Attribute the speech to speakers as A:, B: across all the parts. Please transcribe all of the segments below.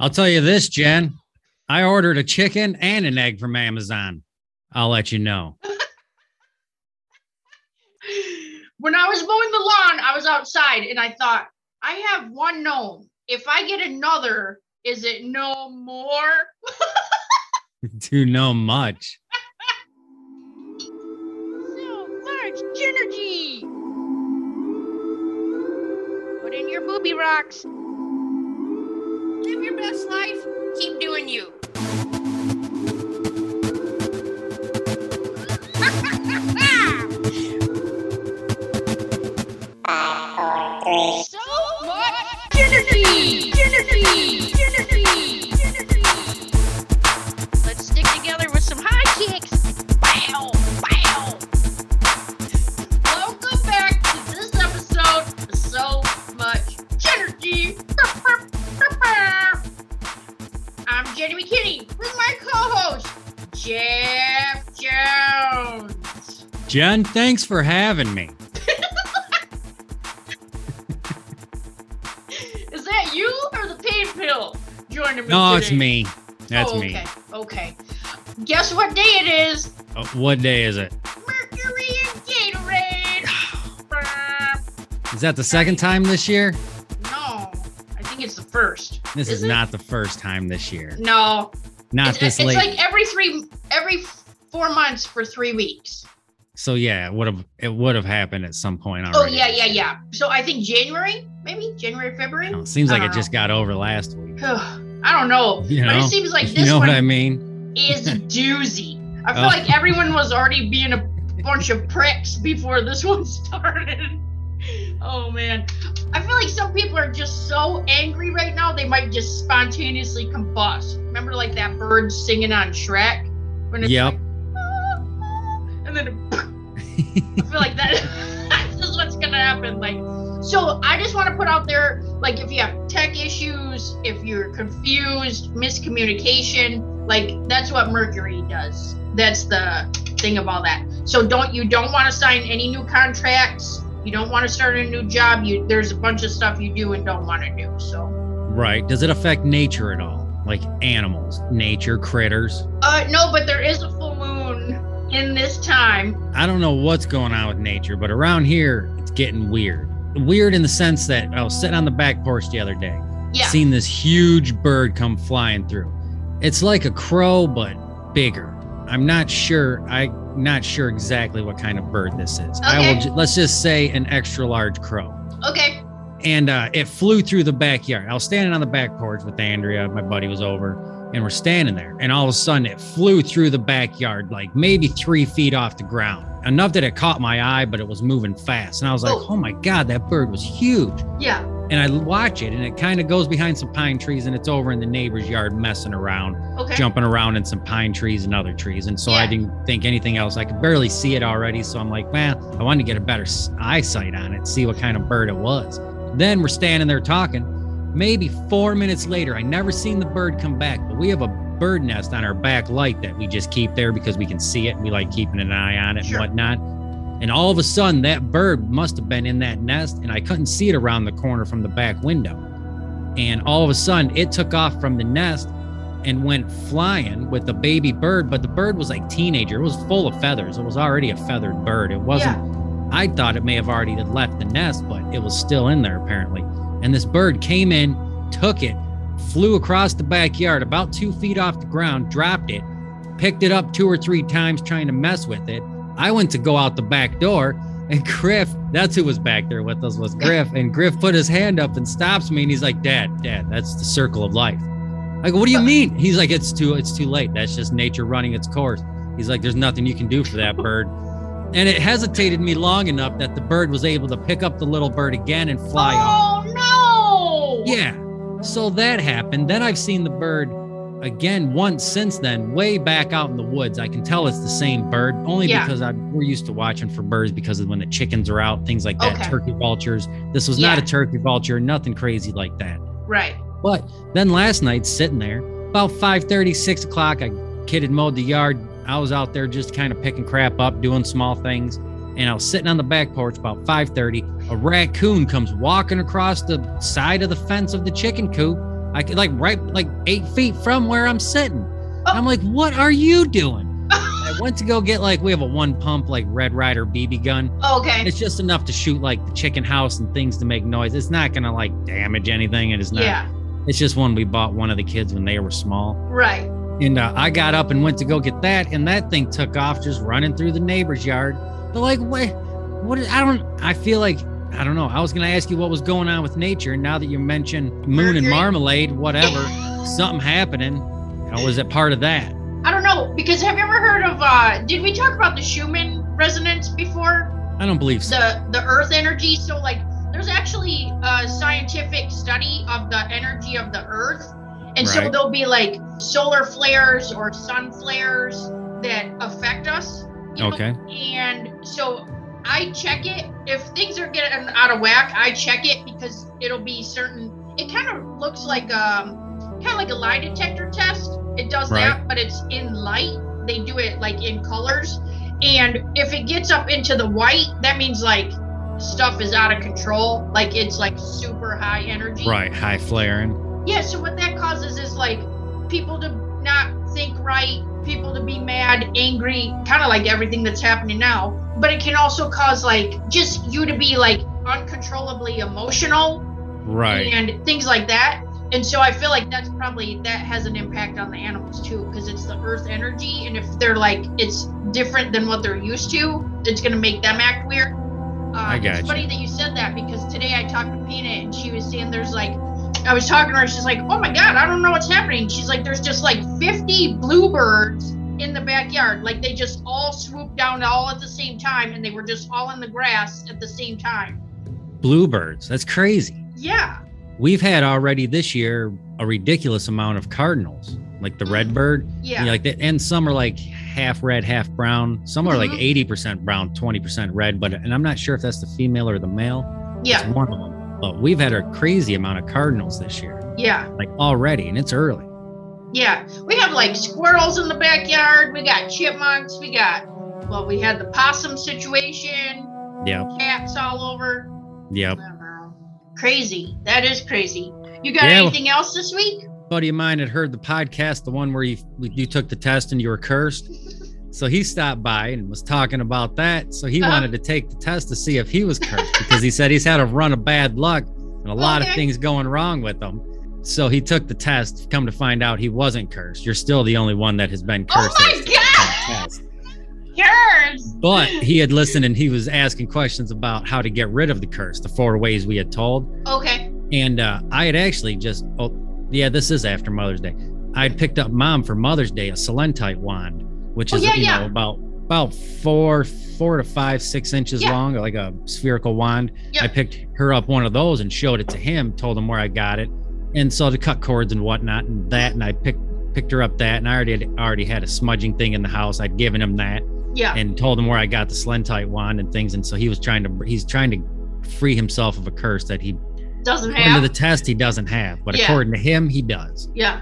A: I'll tell you this, Jen. I ordered a chicken and an egg from Amazon. I'll let you know.
B: when I was mowing the lawn, I was outside and I thought, I have one gnome. If I get another, is it no more?
A: Do no much.
B: so much energy. Put in your booby rocks. Best life. Keep doing you. so much energy. Energy. Energy. Jeff Jones.
A: Jen, thanks for having me.
B: Is that you or the pain pill joining me
A: No, it's me. That's
B: oh,
A: me.
B: Okay, okay. Guess what day it is?
A: Oh, what day is it?
B: Mercury and Gatorade.
A: Is that the second time this year?
B: no, I think it's the first.
A: This is
B: it?
A: not the first time this year.
B: No,
A: Not
B: it's,
A: this
B: it's
A: late.
B: like every every four months for three weeks.
A: so yeah, it would have it would have happened at some point already.
B: Oh
A: already.
B: yeah, yeah, yeah. So I think January, maybe January, February.
A: Oh, seems like it
B: don't
A: just got over last week.
B: I don't know,
A: You
B: but
A: know?
B: it seems like this you
A: know
B: one
A: what I mean?
B: is a doozy. I feel
A: Oh.
B: like everyone was already being a bunch of pricks before this one started. Oh man. I feel like some people are just so angry right now they might just spontaneously combust. Remember like that bird singing on Shrek? When it's
A: Yep.
B: like, "Ah, ah," and then I feel like that that's just what's gonna happen. Like so I just want to put out there, like if you have tech issues, if you're confused, miscommunication, like that's what Mercury does. That's the thing about that. So don't you don't want to sign any new contracts. You don't want to start a new job. You there's a bunch of stuff you do and don't want to do. So
A: right. Does it affect nature at all? Like animals, nature, critters?
B: uh no, but there is a full moon in this time.
A: I don't know what's going on with nature, but around here it's getting weird. Weird in the sense that I was sitting on the back porch the other day,
B: Yeah.
A: seen this huge bird come flying through. It's like a crow, but bigger. I'm not sure. I'm not sure exactly what kind of bird this is. I will.
B: Okay.
A: ju- let's just say an extra large crow.
B: Okay.
A: And uh, it flew through the backyard. I was standing on the back porch with Andrea, my buddy was over, and we're standing there, and all of a sudden it flew through the backyard, like maybe three feet off the ground, enough that it caught my eye, but it was moving fast, and I was like,
B: Oh.
A: "Oh my god, that bird was huge!"
B: Yeah.
A: And I watch it, and it kind of goes behind some pine trees, and it's over in the neighbor's yard messing around,
B: Okay.
A: jumping around in some pine trees and other trees, and so I didn't think anything else. I could barely see it already, so I'm like, "Man, I wanted to get a better eyesight on it, see what kind of bird it was." Then we're standing there talking. Maybe four minutes later, I never seen the bird come back, but we have a bird nest on our back light that we just keep there because we can see it. We like keeping an eye on it
B: Sure.
A: and whatnot. And all of a sudden, that bird must have been in that nest, and I couldn't see it around the corner from the back window. And all of a sudden, it took off from the nest and went flying with the baby bird. But the bird was like teenager; it was full of feathers. It was already a feathered bird. It wasn't. I thought it may have already left the nest, but it was still in there apparently. And this bird came in, took it, flew across the backyard about two feet off the ground, dropped it, picked it up two or three times trying to mess with it. I went to go out the back door, and Griff, that's who was back there with us, was Griff. And Griff put his hand up and stops me, and he's like, "Dad, Dad, that's the circle of life." I go, "What do you mean?" He's like, "It's too, it's too late. That's just nature running its course." He's like, "There's nothing you can do for that bird." And it hesitated me long enough that the bird was able to pick up the little bird again and fly off.
B: Oh no!
A: Yeah. So that happened. Then I've seen the bird again once since then, way back out in the woods. I can tell it's the same bird only
B: Yeah.
A: because I, we're used to watching for birds because of when the chickens are out, things like that,
B: Okay.
A: turkey vultures. This was not a turkey vulture, nothing crazy like that.
B: Right.
A: But then last night, sitting there, about 5 30, 6 o'clock, I kid had mowed the yard. I was out there just kind of picking crap up, doing small things. And I was sitting on the back porch about 5:30. A raccoon comes walking across the side of the fence of the chicken coop I could like right like eight feet from where I'm sitting.
B: Oh.
A: I'm like, what are you doing? I went to go get like we have a one pump like Red Ryder BB gun.
B: Oh, okay.
A: It's just enough to shoot like the chicken house and things to make noise. It's not gonna like damage anything. It is not.
B: Yeah.
A: It's just one we bought one of the kids when they were small.
B: Right.
A: And uh, I got up and went to go get that, and that thing took off just running through the neighbor's yard. But like, what? What? Is, I don't. I feel like I don't know. I was gonna ask you what was going on with nature, and now that you mentioned moon and marmalade, whatever, something happening. Or was it part of that?
B: I don't know because have you ever heard of? uh Did we talk about the Schumann resonance before?
A: I don't believe so.
B: The the Earth energy. So like, there's actually a scientific study of the energy of the Earth, and so there'll be like solar flares or sun flares that affect us. you know?
A: Okay.
B: And so I check it. If things are getting out of whack, I check it because it'll be certain. It kind of looks like um, kind of like a lie detector test. It does
A: Right.
B: that, but it's in light. They do it like in colors. And if it gets up into the white, that means like stuff is out of control. Like it's like super high energy.
A: Right. High flaring.
B: Yeah, so what that causes is like people to not think right, people to be mad, angry, kind of like everything that's happening now. But it can also cause like just you to be like uncontrollably emotional
A: Right.
B: and things like that. And so I feel like that's probably that has an impact on the animals too, because it's the earth energy. And if they're like it's different than what they're used to, it's gonna make them act weird. Uh,
A: I got
B: it's
A: you.
B: funny that you said that because today I talked to Peanut and she was saying there's like I was talking to her, she's like, Oh my god, I don't know what's happening. She's like, There's just like 50 bluebirds in the backyard. Like they just all swooped down all at the same time and they were just all in the grass at the same time.
A: Bluebirds. That's crazy.
B: Yeah.
A: We've had already this year a ridiculous amount of cardinals, like the red bird.
B: Yeah.
A: like that, and some are like half red, half brown. Some are like
B: Mhm.
A: eighty percent brown, twenty percent red. But and I'm not sure if that's the female or the male.
B: yeah.
A: It's one of them. But we've had a crazy amount of cardinals this year,
B: Yeah.
A: like already, and it's early.
B: Yeah, we have like squirrels in the backyard. We got chipmunks. We got, well, we had the possum situation.
A: Yeah.
B: Cats all over.
A: yep.
B: Crazy. That is crazy. You got
A: Yeah,
B: anything else this week?
A: buddy of mine had heard the podcast, the one where you you took the test and you were cursed. So he stopped by and was talking about that. So he
B: Uh-huh.
A: wanted to take the test to see if he was cursed because he said he's had a run of bad luck and a lot of things going wrong with him. So he took the test. Come to find out, he wasn't cursed. You're still the only one that has been
B: Oh
A: cursed. that
B: my
A: has taken the
B: God! Yours.
A: But he had listened and he was asking questions about how to get rid of the curse, the four ways we had told.
B: Okay.
A: And uh, I had actually just, oh, yeah, this is after Mother's Day. I had picked up mom for Mother's Day a Selenite wand, which
B: Oh,
A: is
B: yeah,
A: you
B: yeah.
A: know about about four four to five six inches
B: Yeah.
A: long, like a spherical wand.
B: Yep.
A: I picked her up one of those and showed it to him, told him where I got it, and so to cut cords and whatnot and that. And I picked picked her up that, and I already had, already had a smudging thing in the house. I'd given him that
B: Yeah.
A: and told him where I got the Selenite wand and things. And so he was trying to he's trying to free himself of a curse that he
B: Doesn't have.
A: the test he doesn't have, but
B: Yeah.
A: according to him he does.
B: yeah.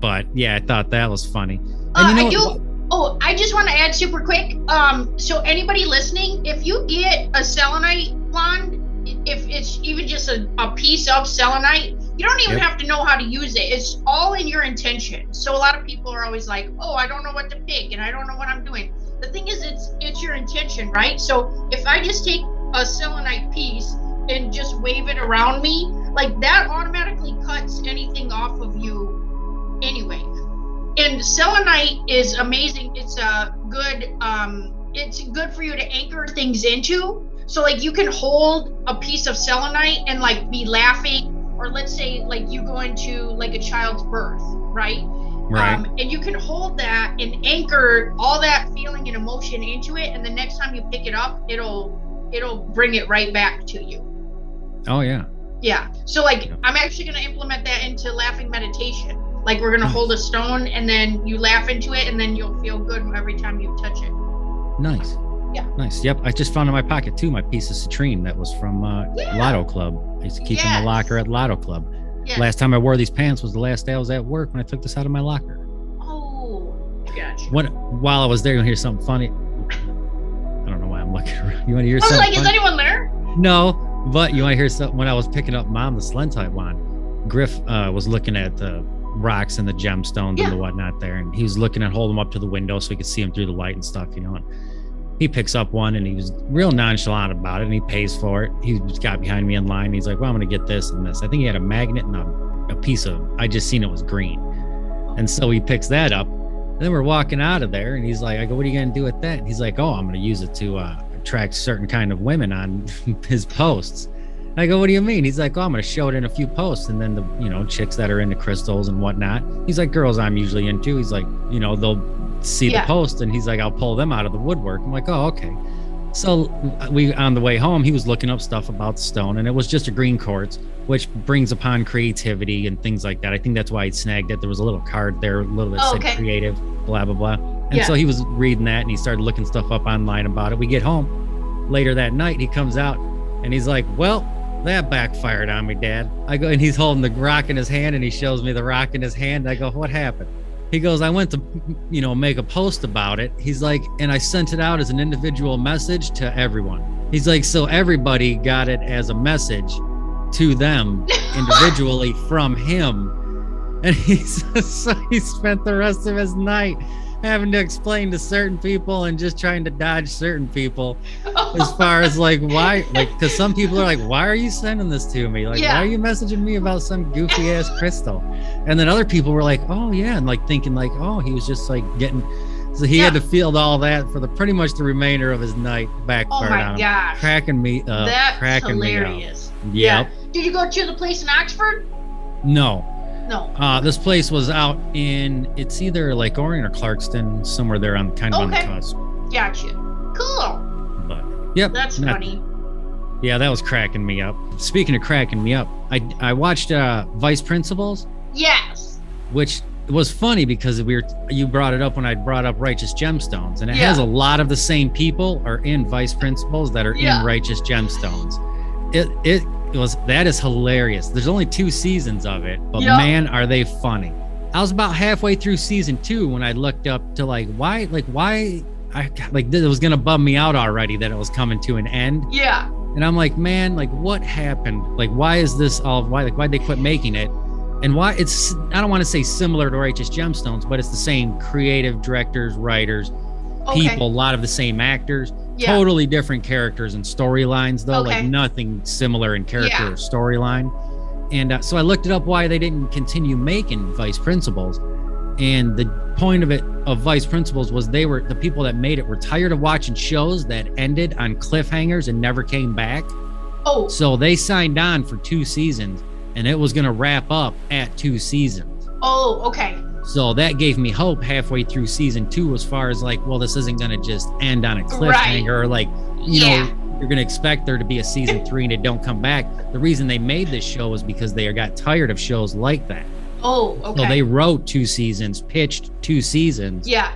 A: But yeah, I thought that was funny. And
B: Uh,
A: you know
B: I do.
A: what?
B: Oh, I just want to add super quick. Um, so anybody listening, if you get a selenite wand, if it's even just a, a piece of selenite, you don't even
A: Yep.
B: have to know how to use it. It's all in your intention. So a lot of people are always like, "Oh, I don't know what to pick, and I don't know what I'm doing." The thing is, it's it's your intention, right? So if I just take a selenite piece and just wave it around me, like that automatically cuts anything off of you anyway and selenite is amazing it's a good um it's good for you to anchor things into so like you can hold a piece of selenite and like be laughing or let's say like you go into like a child's birth right
A: Right.
B: um, and you can hold that and anchor all that feeling and emotion into it and the next time you pick it up it'll it'll bring it right back to you
A: oh yeah.
B: yeah. So like
A: Yeah.
B: I'm actually gonna implement that into laughing meditation. Like we're gonna
A: Nice.
B: hold a stone and then you laugh into it and then you'll feel good every time you touch it.
A: Nice.
B: Yeah.
A: Nice. Yep. I just found in my pocket too my piece of citrine that was from uh,
B: Yeah.
A: Lotto Club. I used to keep in
B: Yes.
A: the locker at Lotto Club.
B: Yeah.
A: Last time I wore these pants was the last day I was at work when I took this out of my locker.
B: Oh gotcha.
A: What while I was there, you want to hear something funny? I don't know why I'm looking around. You want to hear
B: I was
A: something?
B: like, is anyone there?
A: No, but you want to hear something? When I was picking up mom the Selenite wand, Griff uh, was looking at the rocks and the gemstones
B: Yeah.
A: and the whatnot there, and he was looking at holding them up to the window so he could see them through the light and stuff, you know. And he picks up one and he was real nonchalant about it, and he pays for it. He just got behind me in line. He's like, "Well, I'm gonna get this and this." I think he had a magnet and a, a piece of. I just seen it was green, and so he picks that up. And then we're walking out of there, and he's like, "I go, what are you gonna do with that?" And he's like, "Oh, I'm gonna use it to uh, attract certain kind of women on his posts." I go, what do you mean? He's like, oh, I'm gonna show it in a few posts, and then the you know chicks that are into crystals and whatnot. He's like, girls I'm usually into. He's like, you know, they'll see
B: Yeah.
A: the post, and he's like, I'll pull them out of the woodwork. I'm like, oh, okay. So we on the way home, he was looking up stuff about stone, and it was just a green quartz, which brings upon creativity and things like that. I think that's why he snagged it. There was a little card there, a little bit
B: Oh,
A: said
B: okay.
A: creative, blah blah blah. And
B: Yeah.
A: so he was reading that, and he started looking stuff up online about it. We get home later that night. He comes out, and he's like, well that backfired on me, Dad. I go, and he's holding the rock in his hand, and he shows me the rock in his hand. I go, what happened? He goes, I went to, you know, make a post about it. He's like, and I sent it out as an individual message to everyone. He's like, so everybody got it as a message to them individually from him. And he's so he spent the rest of his night having to explain to certain people and just trying to dodge certain people as far as like why like because some people are like why are you sending this to me like
B: Yeah.
A: why are you messaging me about some goofy ass crystal and then other people were like oh yeah and like thinking like oh he was just like getting so he had to field all that for the pretty much the remainder of his night
B: oh
A: backfired
B: my
A: on him
B: gosh.
A: cracking me up
B: That's
A: cracking
B: hilarious.
A: me up yep
B: Did you go to the place in Oxford?
A: no
B: No.
A: uh this place was out in it's either like Orion or Clarkston somewhere there on kind of on the
B: Okay.
A: cusp
B: Gotcha. Cool.
A: but yep
B: That's
A: not-
B: funny.
A: Yeah, that was cracking me up. Speaking of cracking me up, I I watched uh Vice Principals,
B: Yes.
A: which was funny because we were you brought it up when I brought up Righteous Gemstones, and it has a lot of the same people are in Vice Principals that are
B: Yeah.
A: in Righteous Gemstones. It it was that is hilarious. There's only two seasons of it, but
B: Yeah.
A: man, are they funny. I was about halfway through season two when I looked up to like why like why I like it was gonna bum me out already that it was coming to an end.
B: Yeah.
A: And I'm like, man, like what happened? Like, why is this all why like why'd they quit making it? And why it's I don't want to say similar to Righteous Gemstones, but it's the same creative directors, writers,
B: Okay.
A: people, a lot of the same actors,
B: Yeah.
A: totally different characters and storylines, though,
B: Okay.
A: like nothing similar in character
B: Yeah.
A: or storyline. And uh, so I looked it up why they didn't continue making Vice Principals. And the point of it of Vice Principals was they were the people that made it were tired of watching shows that ended on cliffhangers and never came back.
B: Oh.
A: So they signed on for two seasons and it was going to wrap up at two seasons.
B: Oh. Okay.
A: So that gave me hope halfway through season two, as far as like, well, this isn't going to just end on a cliffhanger or like, you
B: Yeah.
A: know, you're going to expect there to be a season three and it don't come back. The reason they made this show was because they got tired of shows like that.
B: Oh. Okay.
A: So they wrote two seasons, pitched two seasons.
B: yeah.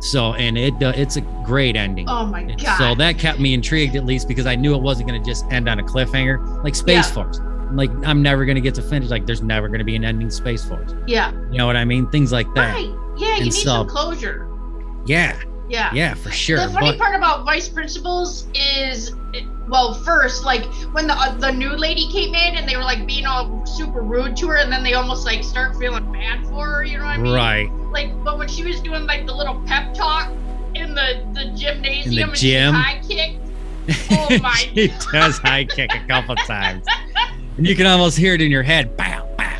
A: So, and it uh, it's a great ending.
B: Oh my god.
A: So that kept me intrigued at least because I knew it wasn't going to just end on a cliffhanger like Space
B: Yeah.
A: Force. Like I'm never going to get to finish. Like there's never going to be an ending Space Force.
B: yeah.
A: You know what I mean? Things like that.
B: Right. Yeah. You
A: And
B: need
A: so-
B: some closure.
A: Yeah,
B: Yeah.
A: yeah, for sure.
B: The funny
A: But
B: part about vice principals is, well, first, like when the uh, the new lady came in and they were like being all super rude to her, and then they almost like start feeling bad for her. You know what I mean?
A: right,
B: Like, but when she was doing like the little pep talk in the the gymnasium, and
A: gym?
B: she high kicked. Oh my
A: she does high kick a couple times, and you can almost hear it in your head. Bow, bow.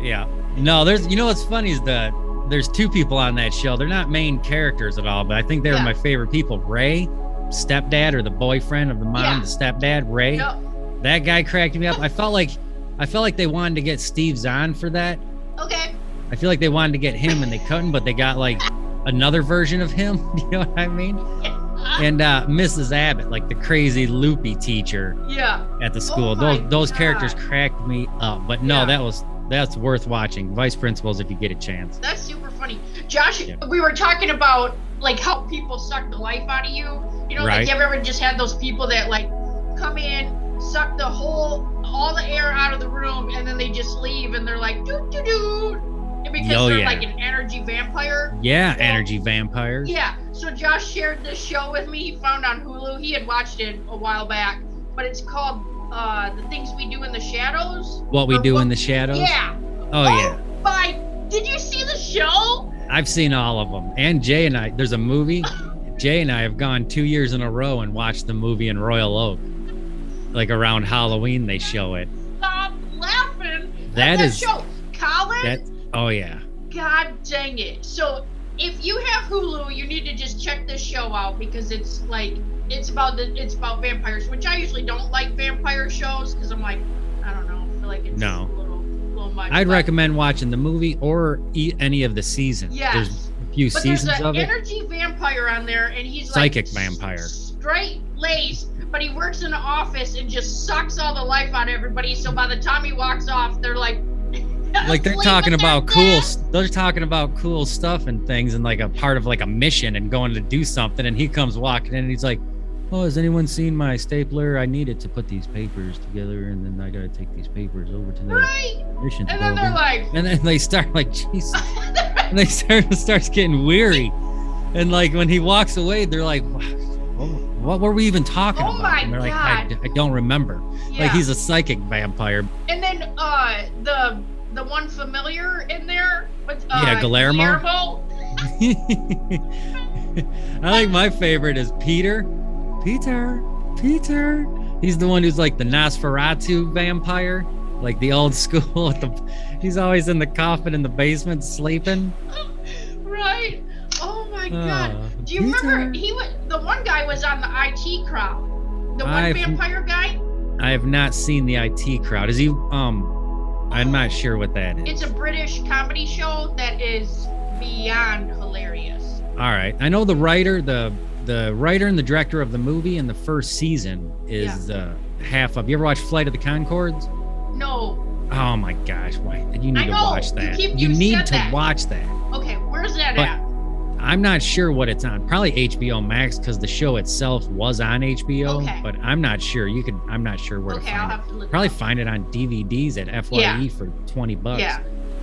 A: yeah. No, there's. You know what's funny is that there's two people on that show. They're not main characters at all, but I think they were
B: Yeah.
A: my favorite people. Ray, stepdad or the boyfriend of the mom,
B: Yeah.
A: the stepdad. Ray.
B: Yep.
A: That guy cracked me up. I felt like, I felt like they wanted to get Steve Zahn for that.
B: Okay.
A: I feel like they wanted to get him and they couldn't, but they got like another version of him. You know what I mean? And uh, Mrs. Abbott, like the crazy loopy teacher
B: Yeah.
A: at the school.
B: Oh
A: those those characters cracked me up. But no,
B: Yeah.
A: that was that's worth watching. Vice principals, if you get a chance.
B: That's super funny. Josh,
A: Yeah.
B: we were talking about like how people suck the life out of you. You know,
A: Right.
B: like you ever just had those people that like come in, suck the whole all the air out of the room, and then they just leave and they're like doo doo doo. And because
A: Oh,
B: they're
A: yeah.
B: like an energy vampire.
A: Yeah, energy vampires.
B: Yeah. So Josh shared this show with me. He found on Hulu. He had watched it a while back, but it's called uh the things we do in the shadows.
A: What we do
B: what-
A: in the shadows?
B: Yeah.
A: Oh yeah.
B: My, did you see the show?
A: I've seen all of them. And Jay and I, there's a movie. Jay and I have gone two years in a row and watched the movie in Royal Oak. Like around Halloween, they show it.
B: Stop laughing.
A: That
B: at
A: is-
B: show. Colin.
A: That. Oh yeah.
B: God dang it. So if you have Hulu, you need to just check this show out because it's like it's about the it's about vampires, which I usually don't like vampire shows because I'm like, I don't know, I feel like it's
A: No.
B: a little, little much.
A: I'd
B: but-
A: recommend watching the movie or any of the seasons.
B: Yes.
A: There's a few
B: But
A: seasons of it.
B: There's an energy vampire on there, and he's like,
A: Psychic
B: like
A: vampire.
B: straight laced, but he works in an office and just sucks all the life out of everybody. So by the time he walks off, they're like,
A: like they're talking about cool they're talking about cool stuff and things and like a part of like a mission and going to do something and he comes walking in and he's like oh has anyone seen my stapler? I need it to put these papers together and then i gotta take these papers over to the
B: Right,
A: mission
B: and then
A: building.
B: they're like,
A: and then they start like jesus. And they start starts getting weary. And like when he walks away they're like what, were we even talking
B: Oh
A: about?
B: my
A: and they're like I,
B: God.
A: I don't remember.
B: Yeah.
A: like he's a psychic vampire.
B: And then uh the the one familiar in there with uh,
A: Yeah, Guillermo.
B: Guillermo.
A: I think my favorite is Peter. Peter. Peter. He's the one who's like the Nosferatu vampire, like the old school. With the, he's always in the coffin in the basement sleeping.
B: Right. Oh my god.
A: Oh,
B: Do you remember he was the one guy was on the IT crowd. The one
A: I've-
B: vampire guy?
A: I have not seen the IT crowd. Is he? Um, I'm not sure what that is.
B: It's a British comedy show that is beyond hilarious.
A: All right, I know the writer, the the writer and the director of the movie in the first season is uh, half of. You ever watch Flight of the Conchords?
B: No.
A: Oh my gosh, why you need to watch
B: you
A: that.
B: keep- you
A: need
B: said
A: to
B: that.
A: watch that.
B: Okay, where's that
A: But-
B: at?
A: I'm not sure what it's on. Probably HBO Max because the show itself was on HBO,
B: Okay.
A: but I'm not sure. You could. I'm not sure where
B: Okay,
A: to
B: I'll
A: find it.
B: have to look.
A: Probably
B: it up.
A: find it on DVDs at FYE
B: Yeah.
A: for 20 bucks.
B: Yeah.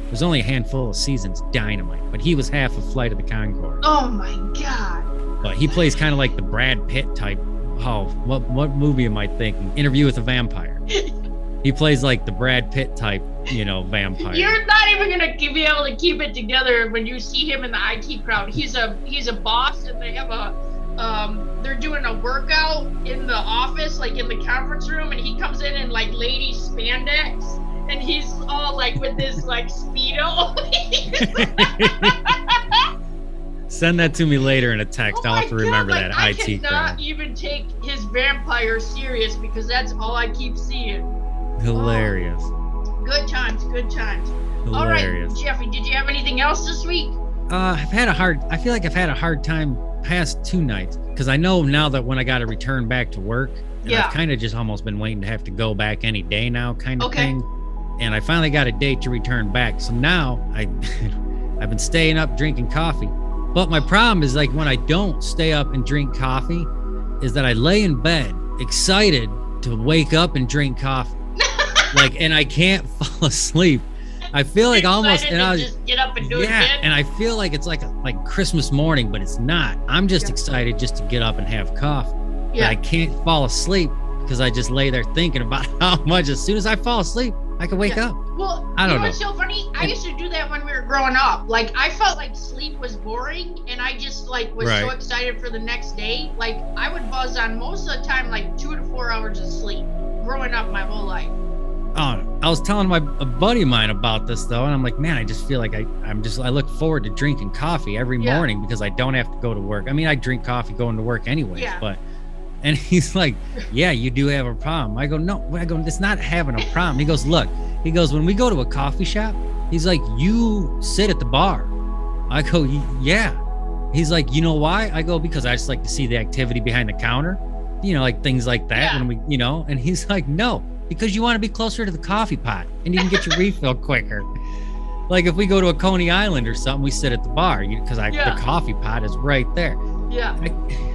A: There's only a handful of seasons. Dynamite, but he was half of Flight of the Conchord.
B: Oh my god.
A: But he plays kind of like the Brad Pitt type. Oh, what what movie am I thinking? Interview with a Vampire. he plays like the Brad Pitt type, you know, vampire.
B: You're not even gonna be able to keep it together when you see him in the IT crowd. He's a he's a boss, and they have a um they're doing a workout in the office, like in the conference room, and he comes in in like lady spandex, and he's all like with this like speedo.
A: Send that to me later in a text.
B: Oh
A: I'll have to
B: God,
A: remember
B: like,
A: that
B: I
A: IT
B: cannot
A: crowd.
B: even take his vampire serious because that's all I keep seeing.
A: Hilarious.
B: Good times, good times. Hilarious. All right. Jeffy, did you have anything else this week?
A: Uh, I've had a hard. I feel like I've had a hard time past two nights because I know now that when I got to return back to work,
B: Yeah.
A: I've kind of just almost been waiting to have to go back any day now, kind of
B: Okay.
A: thing. And I finally got a date to return back. So now I, I've been staying up drinking coffee. But my problem is like when I don't stay up and drink coffee, is that I lay in bed excited to wake up and drink coffee, like, and I can't fall asleep. I feel like almost, and I was
B: just get up and do
A: yeah,
B: it again.
A: and I feel like it's like a like Christmas morning, but it's not. I'm just
B: Yeah.
A: excited just to get up and have coffee. But
B: yeah.
A: I can't fall asleep because I just lay there thinking about how much. As soon as I fall asleep, I can wake
B: Yeah.
A: up.
B: Well,
A: I
B: you
A: don't
B: know what's so funny? I used to do that when we were growing up. Like I felt like sleep was boring, and I just like was so excited for the next day. Like I would buzz on most of the time, like two to four hours of sleep. Growing up my whole life.
A: Oh, I was telling my a buddy of mine about this though, and I'm like, man, I just feel like I I'm just I look forward to drinking coffee every
B: Yeah.
A: morning because I don't have to go to work. I mean, I drink coffee going to work anyways,
B: Yeah.
A: but. And he's like, "Yeah, you do have a problem." I go, "No." I go, "It's not having a problem." He goes, "Look." He goes, "When we go to a coffee shop, he's like, you sit at the bar." I go, "Yeah." He's like, "You know why?" I go, "Because I just like to see the activity behind the counter, you know, like things like that
B: Yeah.
A: when we, you know." And he's like, "No, because you want to be closer to the coffee pot and you can get your refill quicker." Like if we go to a Coney Island or something, we sit at the bar because I
B: Yeah.
A: the coffee pot is right there.
B: Yeah.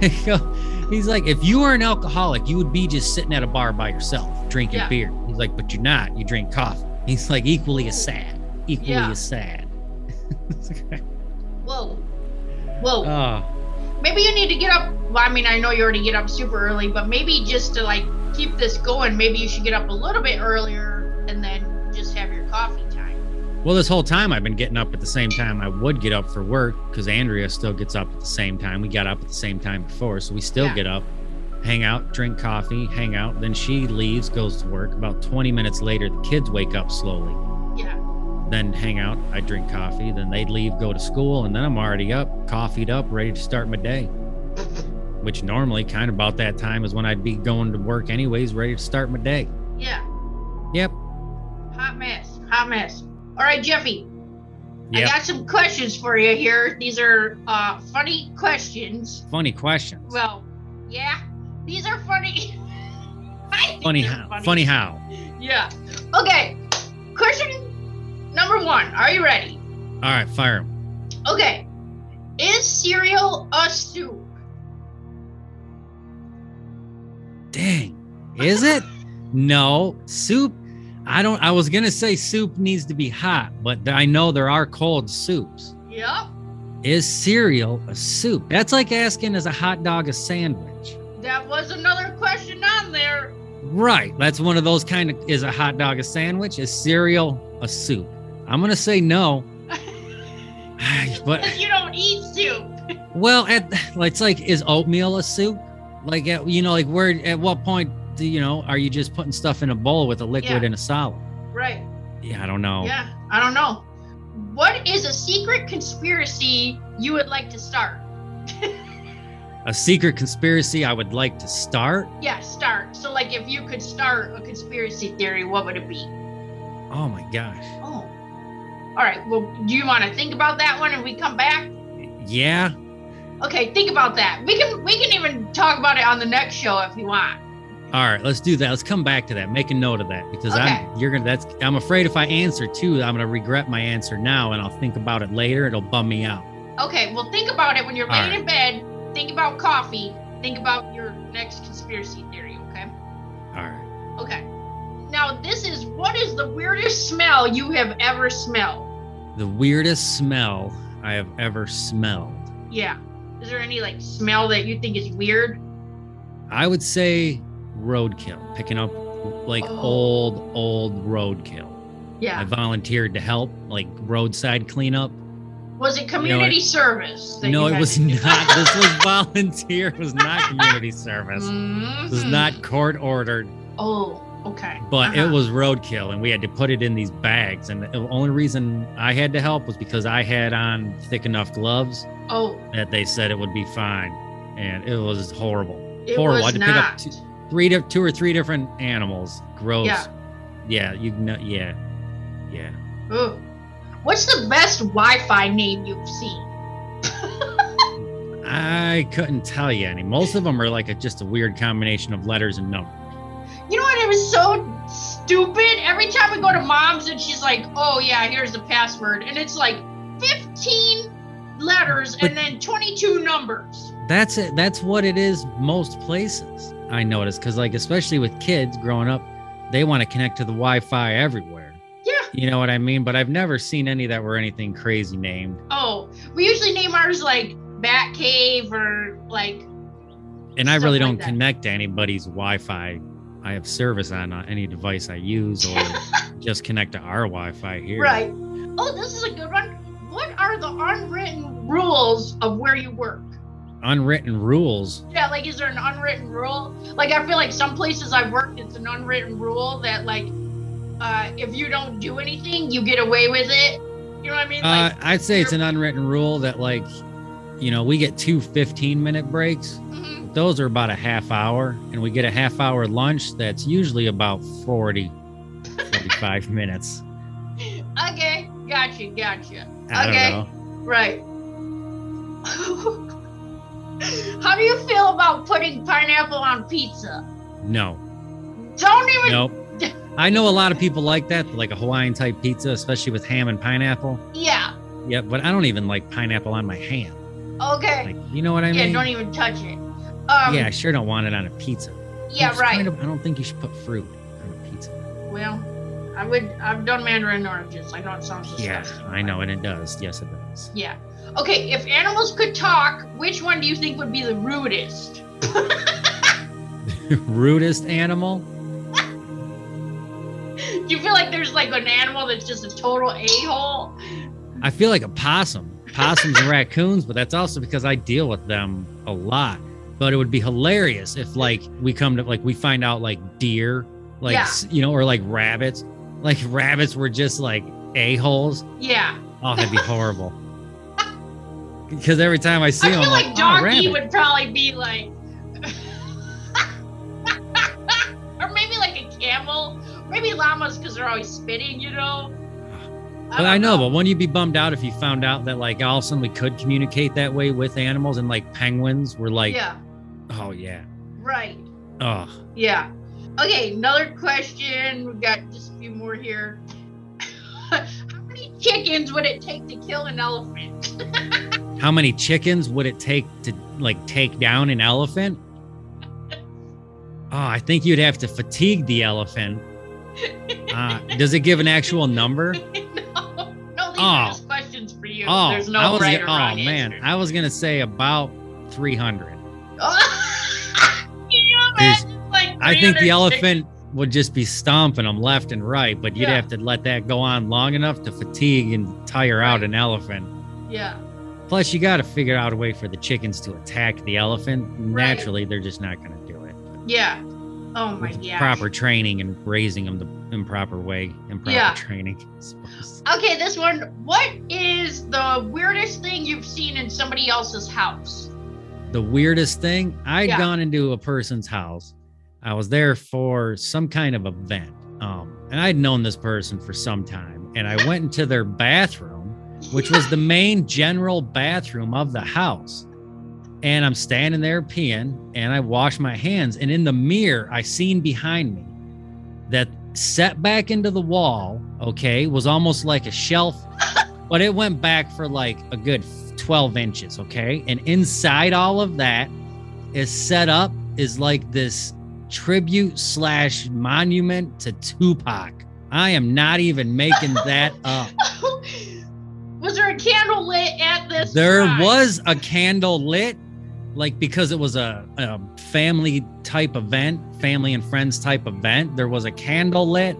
A: He's like, if you were an alcoholic, you would be just sitting at a bar by yourself drinking
B: Yeah.
A: beer. He's like, but you're not. You drink coffee. He's like, equally as sad. Equally
B: Yeah.
A: as sad.
B: Whoa. Whoa.
A: oh,
B: maybe you need to get up. Well, I mean, I know you already get up super early, but maybe just to like keep this going, maybe you should get up a little bit earlier and then just have your coffee time.
A: Well, this whole time I've been getting up at the same time I would get up for work because Andrea still gets up at the same time. We got up at the same time before, so we still
B: Yeah.
A: get up, hang out, drink coffee, hang out. Then she leaves, goes to work. About 20 minutes later, the kids wake up slowly.
B: Yeah.
A: Then hang out, I drink coffee. Then they leave, go to school, and then I'm already up, coffeeed up, ready to start my day. Which normally, kind of about that time, is when I'd be going to work anyways, ready to start my day.
B: Yeah.
A: Yep.
B: Hot mess. Hot mess. All right, Jeffy. I got some questions for you here. These are uh, funny questions.
A: Funny questions.
B: Well, yeah, these are funny.
A: Funny how? Funny how?
B: Yeah. Okay. Question number one. Are you ready?
A: All right, fire.
B: Okay. Is cereal a soup?
A: Dang. Is it? no. Soup. I don't I was gonna say soup needs to be hot, but I know there are cold soups.
B: Yep.
A: Is cereal a soup? That's like asking is a hot dog a sandwich?
B: That was another question on there.
A: Right. That's one of those kind of is a hot dog a sandwich? Is cereal a soup? I'm gonna say no. but
B: you don't eat soup.
A: well, at it's like is oatmeal a soup? Like at you know, like where at what point do you know are you just putting stuff in a bowl with a liquid
B: Yeah.
A: and a solid?
B: Right.
A: Yeah, I don't know.
B: Yeah. I don't know. What is a secret conspiracy you would like to start?
A: A secret conspiracy I would like to start.
B: Yeah, start. So, like, if you could start a conspiracy theory, what would it be?
A: Oh my gosh.
B: Oh. All right. Well, do you want to think about that one and we come back?
A: Yeah.
B: Okay, think about that. We can we can even talk about it on the next show if you want.
A: All right, let's do that. Let's come back to that. Make a note of that because
B: Okay.
A: I'm you're gonna that's I'm afraid if I answer too, I'm gonna regret my answer now and I'll think about it later. It'll bum me out.
B: Okay, well, think about it when you're laying
A: right.
B: in bed. Think about coffee. Think about your next conspiracy theory. Okay.
A: All right.
B: Okay. Now, this is what is the weirdest smell you have ever smelled?
A: The weirdest smell I have ever smelled.
B: Yeah. Is there any like smell that you think is weird?
A: I would say roadkill, picking up like
B: Oh.
A: old, old roadkill.
B: Yeah.
A: I volunteered to help, like roadside cleanup.
B: Was it community service? that
A: no, it was not. This was volunteer. It was not community service. It was
B: Mhm.
A: not court ordered,
B: Oh, okay.
A: but it
B: Uh-huh.
A: was roadkill, and we had to put it in these bags. And the only reason I had to help was because I had on thick enough gloves
B: Oh,
A: that they said it would be fine, and it was horrible.
B: it
A: Horrible. I had to pick up
B: not.
A: two- Three, di- two or three different animals. Gross.
B: Yeah.
A: Yeah, you know. Yeah, yeah.
B: Ugh. What's the best Wi-Fi name you've seen?
A: I couldn't tell you any. Most of them are like a, just a weird combination of letters and numbers.
B: You know what? It was so stupid. Every time we go to mom's and she's like, "Oh yeah, here's the password," and it's like 15 letters
A: But-
B: and then 22 numbers.
A: That's it. That's what it is most places. I notice because like especially with kids growing up, they want to connect to the Wi-Fi everywhere.
B: Yeah.
A: You know what I mean? But I've never seen any that were anything crazy named.
B: Oh, we usually name ours like Bat Cave or like.
A: And I really
B: like
A: don't
B: that.
A: connect to anybody's Wi-Fi. I have service on uh, any device I use or just connect to our Wi-Fi here.
B: Right. Oh, this is a good one. What are the unwritten rules of where you work?
A: Unwritten rules.
B: Yeah, like is there an unwritten rule? Like I feel like some places I've worked, it's an unwritten rule that like uh, if you don't do anything, you get away with it. You know what I mean?
A: Uh, I'd say it's an unwritten rule that like, you know, we get two 15 minute breaks.
B: mhm.
A: Those are about a half hour, and we get a half hour lunch that's usually about 40, 45 minutes.
B: okay, gotcha, gotcha.
A: I
B: Okay. Right. How do you feel about putting pineapple on pizza?
A: No,
B: Don't even.
A: nope. I know a lot of people like that, like a Hawaiian type pizza, especially with ham and pineapple.
B: Yeah.
A: Yeah, but I don't even like pineapple on my ham.
B: Okay.
A: Like, you know what I
B: yeah.
A: mean?
B: Yeah, don't even touch it. Um,
A: yeah, I sure don't want it on a pizza.
B: Yeah. Right.
A: I don't think you should put fruit on a pizza.
B: Well, I would. I've done mandarin oranges. I know it sounds
A: Yeah. I know, and it does. Yes, it does.
B: Yeah. Okay. If animals could talk, which one do you think would be the rudest?
A: Rudest animal?
B: Do you feel like there's like an animal that's just a total a hole?
A: I feel like a possum. Possums and raccoons, but that's also because I deal with them a lot. But it would be hilarious if like we come to like we find out like deer, like
B: Yeah.
A: you know, or like rabbits. Like rabbits were just like a-holes.
B: Yeah.
A: Oh, that'd be horrible. Because every time I see
B: I
A: them,
B: feel like
A: like, oh,
B: donkey
A: rabbit.
B: would probably be like, or maybe like a camel, maybe llamas because they're always spitting, you know.
A: But I
B: don't
A: know, but wouldn't you be bummed out if you found out that like all of a sudden we could communicate that way with animals and like penguins were like,
B: yeah,
A: oh yeah,
B: right.
A: oh,
B: Yeah. Okay, another question. We've got just a few more here. How many chickens would it take to kill an elephant?
A: how many chickens would it take to like take down an elephant? Oh, I think you'd have to fatigue the elephant. Uh, does it give an actual number?
B: no, no, these
A: Oh.
B: are just questions for you.
A: Oh,
B: There's
A: I
B: no
A: was
B: right or wrong
A: oh man,
B: answer.
A: I was gonna say about 300.
B: Can you
A: There's-
B: imagine, like,
A: I think the elephant would just be stomping them left and right, but you'd
B: Yeah.
A: have to let that go on long enough to fatigue and tire out an elephant.
B: Yeah.
A: Plus, you got to figure out a way for the chickens to attack the elephant.
B: Right.
A: Naturally, they're just not going to do it.
B: Yeah. Oh my god.
A: Proper training and raising them the improper way, improper
B: Yeah.
A: training.
B: Okay, this one. What is the weirdest thing you've seen in somebody else's house?
A: The weirdest thing, I'd
B: Yeah.
A: gone into a person's house. I was there for some kind of event. Um, and I'd known this person for some time. And I went into their bathroom, which was the main general bathroom of the house. And I'm standing there peeing and I wash my hands. And in the mirror, I seen behind me that set back into the wall, okay, was almost like a shelf, but it went back for like a good 12 inches, okay? And inside all of that is set up is like this tribute slash monument to Tupac. I am not even making that up.
B: was there a candle lit at this?
A: There
B: shrine?
A: was a candle lit, like because it was a, a family type event, family and friends type event. There was a candle lit,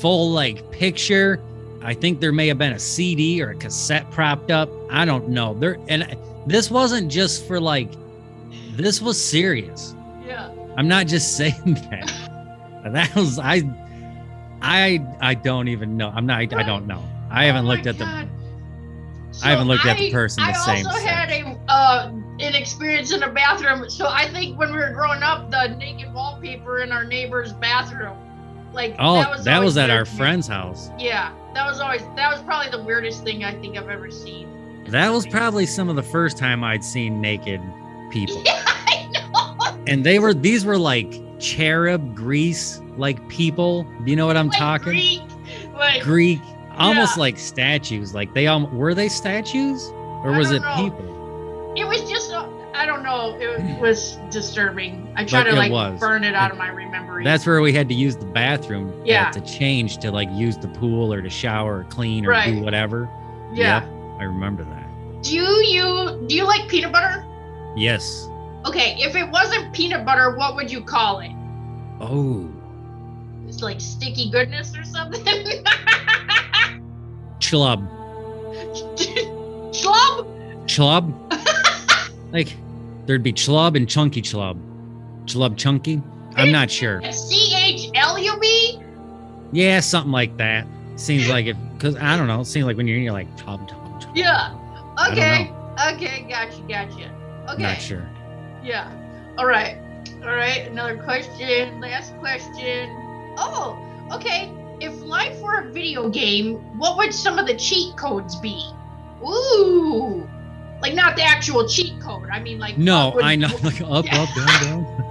A: full like picture. I think there may have been a CD or a cassette propped up. I don't know. There and this wasn't just for like this was serious.
B: Yeah.
A: I'm not just saying that. that was I I I don't even know. I'm not I, I don't know. I haven't
B: Oh
A: looked at the
B: God.
A: I haven't looked at the person the same.
B: I
A: same
B: also
A: since.
B: had a uh, an experience in a bathroom. So I think when we were growing up, the naked wallpaper in our neighbor's bathroom, like
A: Oh,
B: that was,
A: that was at our friend's house.
B: Yeah, that was always that was probably the weirdest thing I think I've ever seen.
A: That was probably some of the first time I'd seen naked people.
B: Yeah, I know.
A: And they were these were like cherub Greece like people. Do you know what I'm
B: like
A: talking?
B: Greek, like
A: Greek, almost
B: Yeah.
A: like statues. Like they all were they statues or was it
B: know.
A: people?
B: it was just I don't know. It was disturbing. I try
A: But
B: to like
A: was.
B: burn it out of my remembering.
A: That's where we had to use the bathroom uh,
B: Yeah.
A: to change to like use the pool or to shower or clean or
B: Right.
A: do whatever.
B: yeah.
A: Yep, I remember that.
B: Do you do you like peanut butter?
A: Yes.
B: Okay, if it wasn't peanut butter, what would you call it?
A: Oh,
B: It's like sticky goodness or something.
A: chub.
B: Schlub?
A: Chlub? like there'd be chlub and chunky chlub. Chlub chunky? I'm not sure.
B: C H L U B?
A: Yeah, something like that. Seems like it because I don't know. It seems like when you're you're like chub chub chub.
B: Yeah. Okay. Okay, gotcha, gotcha. Okay.
A: Not sure.
B: Yeah. All right. All right. Another question. Last question. Oh, okay. If life were a video game, what would some of the cheat codes be? Ooh. Like not the actual cheat code. I mean, like
A: No, I know. Like up, up, down, down.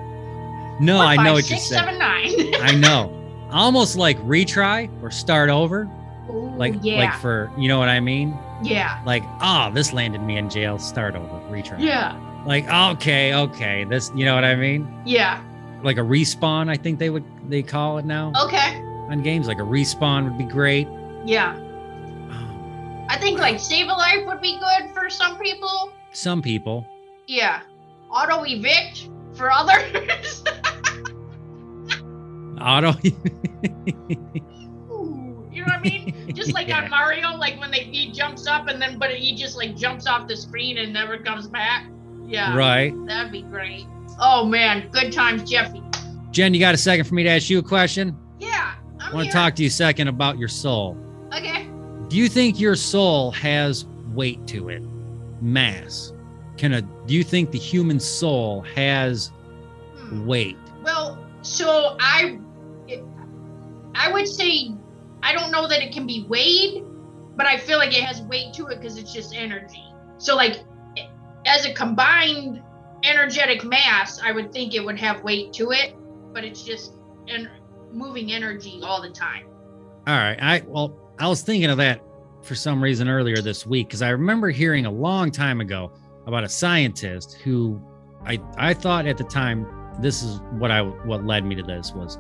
A: No,
B: Four,
A: I
B: five,
A: know what
B: six,
A: saying.
B: seven, nine.
A: I know. Almost like retry or start over.
B: Ooh,
A: Like
B: yeah,
A: like for you know what I mean?
B: yeah,
A: Like, oh, this landed me in jail. Start over. Retry.
B: yeah,
A: Like, okay, okay. This you know what I mean?
B: yeah.
A: Like a respawn, I think they would they call it now
B: Okay,
A: on games. Like a respawn would be great.
B: yeah. I think like save a life would be good for some people.
A: Some people.
B: Yeah. Auto evict for others.
A: Auto.
B: Ooh, you know what I mean? Just like
A: Yeah.
B: on Mario, like when they he jumps up and then but he just like jumps off the screen and never comes back. Yeah.
A: right.
B: That'd be great. Oh man, good times, Jeffy.
A: Jen, you got a second for me to ask you a question?
B: Yeah. I'm
A: I want to talk to you a second about your soul.
B: Okay.
A: Do you think your soul has weight to it? Mass? Can a do you think the human soul has
B: Hmm.
A: weight?
B: Well, so I, it, I would say, I don't know that it can be weighed, but I feel like it has weight to it because it's just energy. So like, as a combined energetic mass, I would think it would have weight to it, but it's just en- moving energy all the time.
A: All right. I well, I was thinking of that for some reason earlier this week because I remember hearing a long time ago about a scientist who I I thought at the time this is what I what led me to this was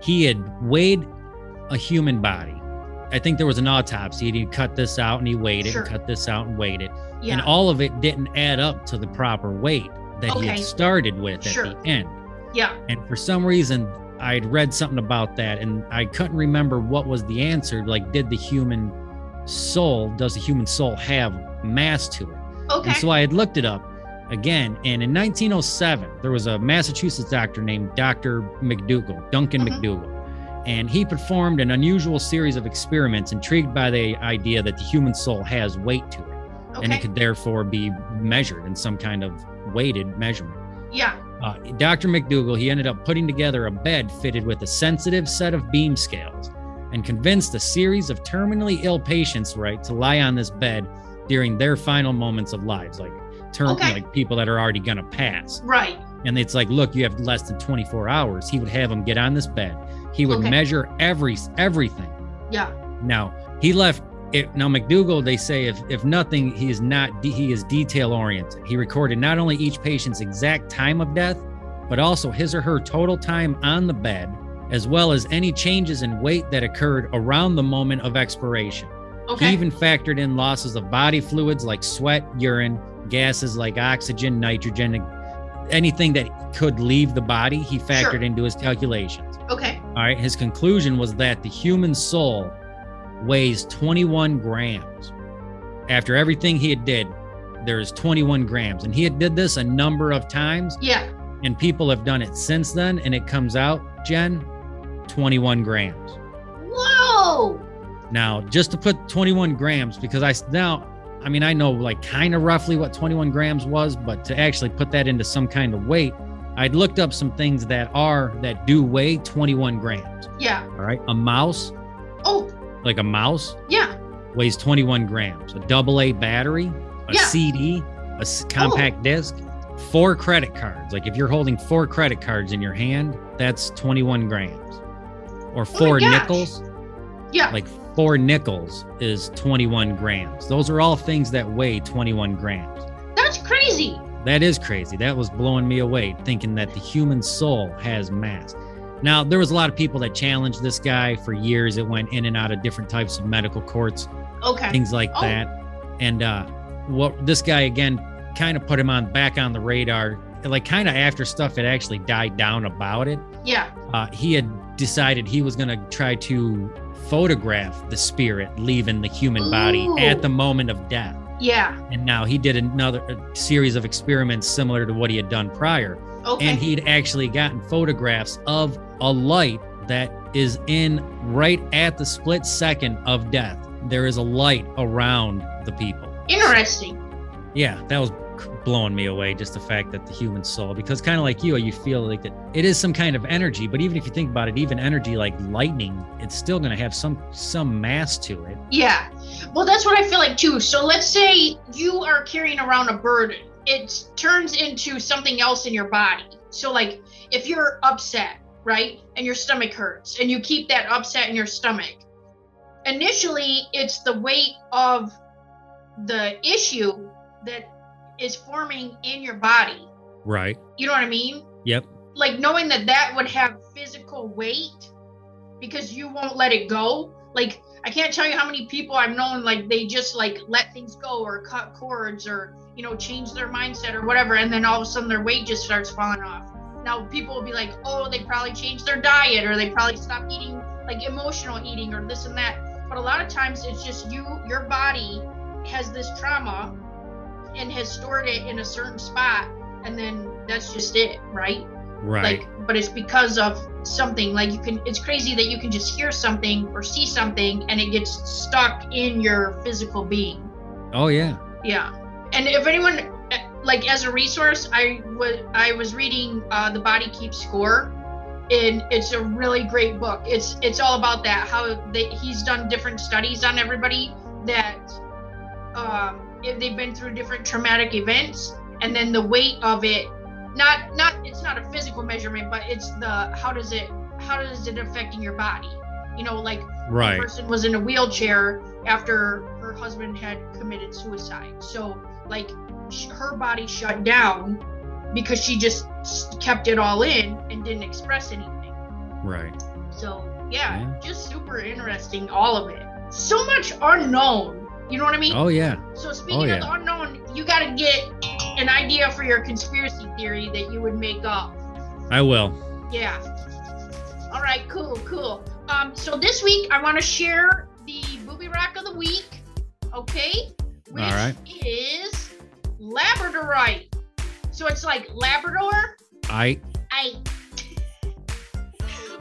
A: he had weighed a human body. I think there was an autopsy. And He'd cut this out and he weighed it,
B: Sure.
A: and cut this out and weighed it, and all of it didn't add up to the proper weight that he had started with
B: Sure.
A: at the end.
B: yeah.
A: And for some reason, I'd read something about that and I couldn't remember what was the answer. Like, did the human soul, does the human soul have mass to it?
B: Okay.
A: And so I had looked it up again. And in 1907, there was a Massachusetts doctor named Dr. MacDougall, Duncan
B: Mhm.
A: MacDougall. And he performed an unusual series of experiments intrigued by the idea that the human soul has weight to it. And it could therefore be measured in some kind of weighted measurement.
B: yeah.
A: Uh, Dr. MacDougall, he ended up putting together a bed fitted with a sensitive set of beam scales and convinced a series of terminally ill patients, right, to lie on this bed during their final moments of lives, like term,
B: Okay.
A: like people that are already gonna pass.
B: Right.
A: And it's like, look, you have less than 24 hours. He would have them get on this bed. He would
B: Okay.
A: measure every everything.
B: Yeah.
A: Now he left it. Now MacDougall, they say if if nothing, he is not he is detail oriented. He recorded not only each patient's exact time of death, but also his or her total time on the bed, as well as any changes in weight that occurred around the moment of expiration.
B: Okay.
A: He even factored in losses of body fluids like sweat, urine, gases like oxygen, nitrogen, anything that could leave the body. He factored
B: Sure.
A: into his calculations.
B: okay.
A: All right. His conclusion was that the human soul weighs 21 grams. After everything he had did, there's 21 grams, and he had did this a number of times,
B: Yeah.
A: and people have done it since then, and it comes out, Jen, 21 grams.
B: Whoa.
A: Now, just to put 21 grams, because I now, I mean, I know like kind of roughly what 21 grams was, but to actually put that into some kind of weight, I'd looked up some things that are that do weigh 21 grams.
B: Yeah.
A: All right. A mouse,
B: Oh.
A: like a mouse,
B: Yeah.
A: weighs 21 grams. A double A battery, a
B: Yeah.
A: CD, A compact oh. disc, four credit cards. Like if you're holding four credit cards in your hand, that's 21 grams. Or four nickels,
B: Yeah.
A: like four nickels is 21 grams. Those are all things that weigh 21 grams.
B: That's crazy.
A: That is crazy. That was blowing me away, thinking that the human soul has mass. Now, there was a lot of people that challenged this guy for years. It went in and out of different types of medical courts,
B: Okay.
A: things like
B: Oh.
A: that. And uh, what this guy again kind of put him on back on the radar, like kind of after stuff had actually died down about it.
B: Yeah.
A: Uh, he had decided he was going to try to photograph the spirit leaving the human body
B: Ooh.
A: at the moment of death.
B: Yeah.
A: And now he did another a series of experiments similar to what he had done prior.
B: Okay.
A: And he'd actually gotten photographs of a light that is in right at the split second of death. There is a light around the people.
B: Interesting.
A: Yeah, that was blowing me away. Just the fact that the human soul, because kind of like you, you feel like it, it is some kind of energy. But even if you think about it, even energy like lightning, it's still going to have some some mass to it.
B: Yeah. Well, that's what I feel like too. So let's say you are carrying around a burden. It turns into something else in your body. So like if you're upset, right? And your stomach hurts and you keep that upset in your stomach. Initially, it's the weight of the issue that is forming in your body.
A: Right.
B: You know what I mean?
A: Yep.
B: like knowing that that would have physical weight because you won't let it go like i can't tell you how many people i've known like they just like let things go or cut cords or you know change their mindset or whatever and then all of a sudden their weight just starts falling off Now people will be like, oh, they probably changed their diet or they probably stopped eating like emotional eating or this and that. But a lot of times it's just you, your body has this trauma and has stored it in a certain spot and then that's just it, right?
A: Right.
B: Like, but it's because of something. Like you can, it's crazy that you can just hear something or see something and it gets stuck in your physical being.
A: oh yeah.
B: Yeah. And if anyone, like as a resource, I was I was reading uh, the Body Keeps Score, and it's a really great book. It's it's all about that. How they, he's done different studies on everybody that um, if they've been through different traumatic events, and then the weight of it. Not not it's not a physical measurement, but it's the how does it how does it affecting your body? You know, like
A: Right.
B: person was in a wheelchair after her husband had committed suicide. So, like, her body shut down because she just kept it all in and didn't express anything.
A: Right.
B: So, yeah,
A: Yeah.
B: just super interesting, all of it. So much unknown. You know what I mean?
A: Oh yeah.
B: So, speaking
A: Oh,
B: of the unknown, you got to get an idea for your conspiracy theory that you would make up.
A: I will.
B: Yeah. All right, cool, cool. Um, so this week I want to share the booby rock of the week, okay? Which
A: All right.
B: is Labradorite. So it's like Labrador.
A: I
B: I.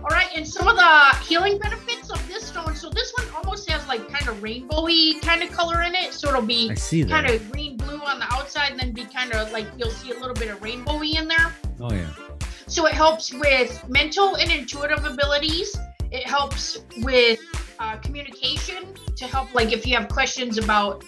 B: All right, and some of the healing benefits of this stone. So this one almost has like kind of rainbowy kind of color in it. So it'll be
A: I see that.
B: kind of green blue on the outside, and then be kind of like you'll see a little bit of rainbowy in there.
A: Oh yeah.
B: So it helps with mental and intuitive abilities. It helps with uh, communication to help, like, if you have questions about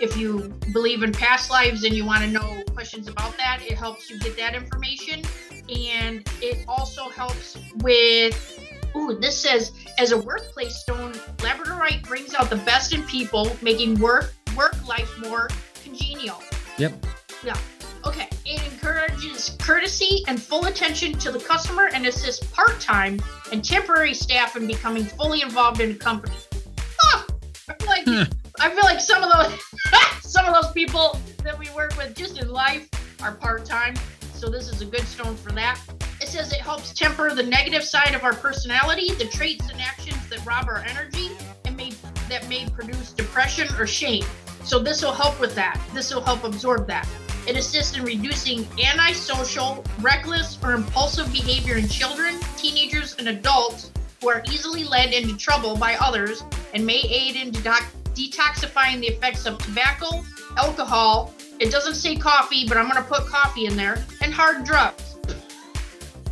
B: if you believe in past lives and you want to know questions about that, it helps you get that information. And it also helps with, ooh, this says, as a workplace stone, Labradorite brings out the best in people, making work work life more congenial.
A: Yep. Yeah.
B: Okay, it encourages courtesy and full attention to the customer and assists part-time and temporary staff in becoming fully involved in the company. Huh, I feel like
A: Huh.
B: I feel like some of those some of those people that we work with just in life are part-time. So this is a good stone for that. It says it helps temper the negative side of our personality, the traits and actions that rob our energy and may that may produce depression or shame. So this will help with that. This will help absorb that. It assists in reducing antisocial, reckless, or impulsive behavior in children, teenagers, and adults who are easily led into trouble by others and may aid in detox- detoxifying the effects of tobacco, alcohol. It doesn't say coffee, but I'm going to put coffee in there, and hard drugs.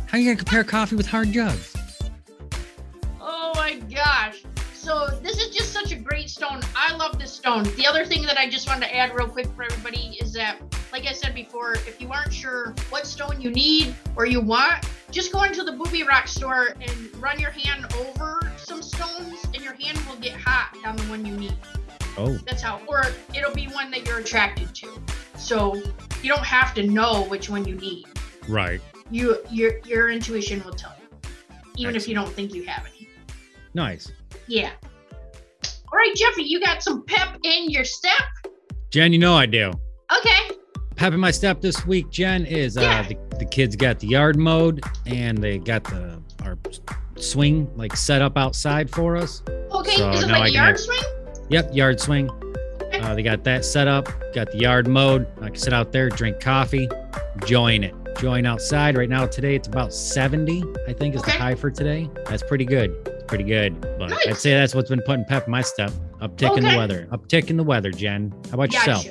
A: How are you gonna compare coffee with hard drugs?
B: Oh my gosh. So this is just such a great stone. I love this stone. The other thing that I just wanted to add real quick for everybody is that, like I said before, if you aren't sure what stone you need or you want, just go into the Booby Rock store and run your hand over some stones, and your hand will get hot on the one you need.
A: Oh.
B: That's how, or it'll be one that you're attracted to. So you don't have to know which one you need.
A: Right.
B: You, your, your intuition will tell you, even if you don't think you have any.
A: Nice.
B: Yeah. All right, Jeffrey, you got some pep in your step.
A: Jen, you know I do.
B: Okay.
A: Pep in my step this week, Jen, is uh
B: Yeah.
A: the, the kids got the yard mowed and they got the our swing like set up outside for us.
B: Okay.
A: So
B: Is it like a yard
A: have-
B: swing?
A: Yep, yard swing. Uh, they got that set up, got the yard mowed. I can sit out there, drink coffee, join it. Join outside. Right now, today it's about 70, I think is the high for today. That's pretty good. It's pretty good. But
B: Nice.
A: I'd say that's what's been putting pep in my step. Uptick in the
B: Okay.
A: weather. Uptick in the weather, Jen. How about yourself?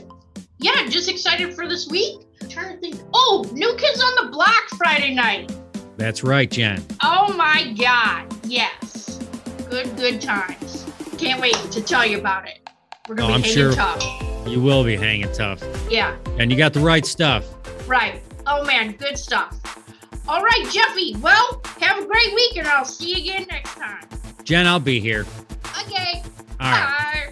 B: Yeah, just excited for this week. I'm trying to think. Oh, New Kids on the Block Friday night.
A: That's right, Jen.
B: Oh my God. Yes. Good, good times. Can't wait to tell you about it. We're
A: Oh,
B: gonna
A: I'm
B: hanging
A: sure.
B: tough.
A: You will be hanging tough.
B: Yeah.
A: And you got the right stuff.
B: Right. Oh man, good stuff. All right, Jeffy. Well, have a great week, and I'll see you again next time.
A: Jen, I'll be here.
B: Okay.
A: All right.
B: Bye.